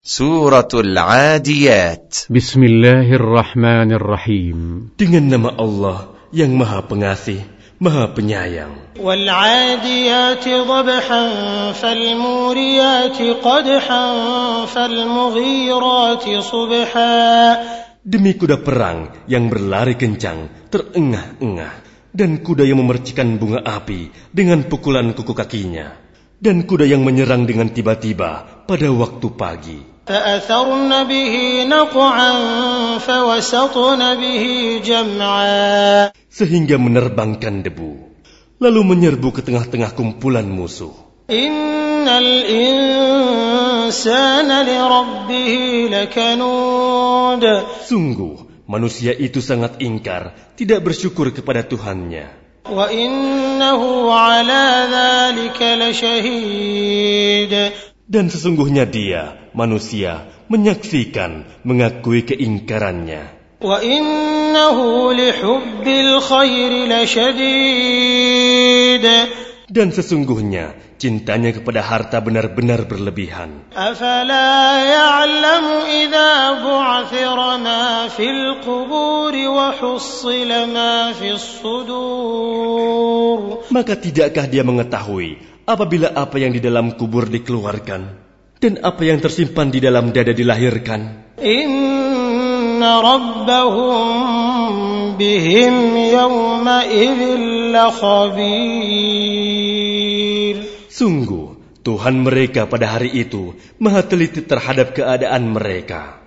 Suratul Adiyat Bismillahirrahmanirrahim. Dengan nama Allah yang maha pengasih, maha penyayang. Wal adiyati dhabhan qadhan Demi kuda perang yang berlari kencang, terengah-engah. Dan kuda yang memercikan bunga api dengan pukulan kuku kakinya. Dan kuda yang menyerang dengan tiba-tiba pada waktu pagi. فأثرن به نقعا فوسطن به جمعا Sehingga menerbangkan debu, lalu menyerbu ke tengah-tengah kumpulan musuh. إن الإنسان لربه لكنود Sungguh, manusia itu sangat ingkar, tidak bersyukur kepada Tuhannya. وإنه على ذلك لشهيد dan sesungguhnya dia, manusia, menyaksikan, mengakui keingkarannya. Dan sesungguhnya cintanya kepada harta benar-benar berlebihan. Maka tidakkah dia mengetahui apabila apa yang di dalam kubur dikeluarkan dan apa yang tersimpan di dalam dada dilahirkan. Inna rabbahum bihim yawma khabir. Sungguh, Tuhan mereka pada hari itu maha teliti terhadap keadaan mereka.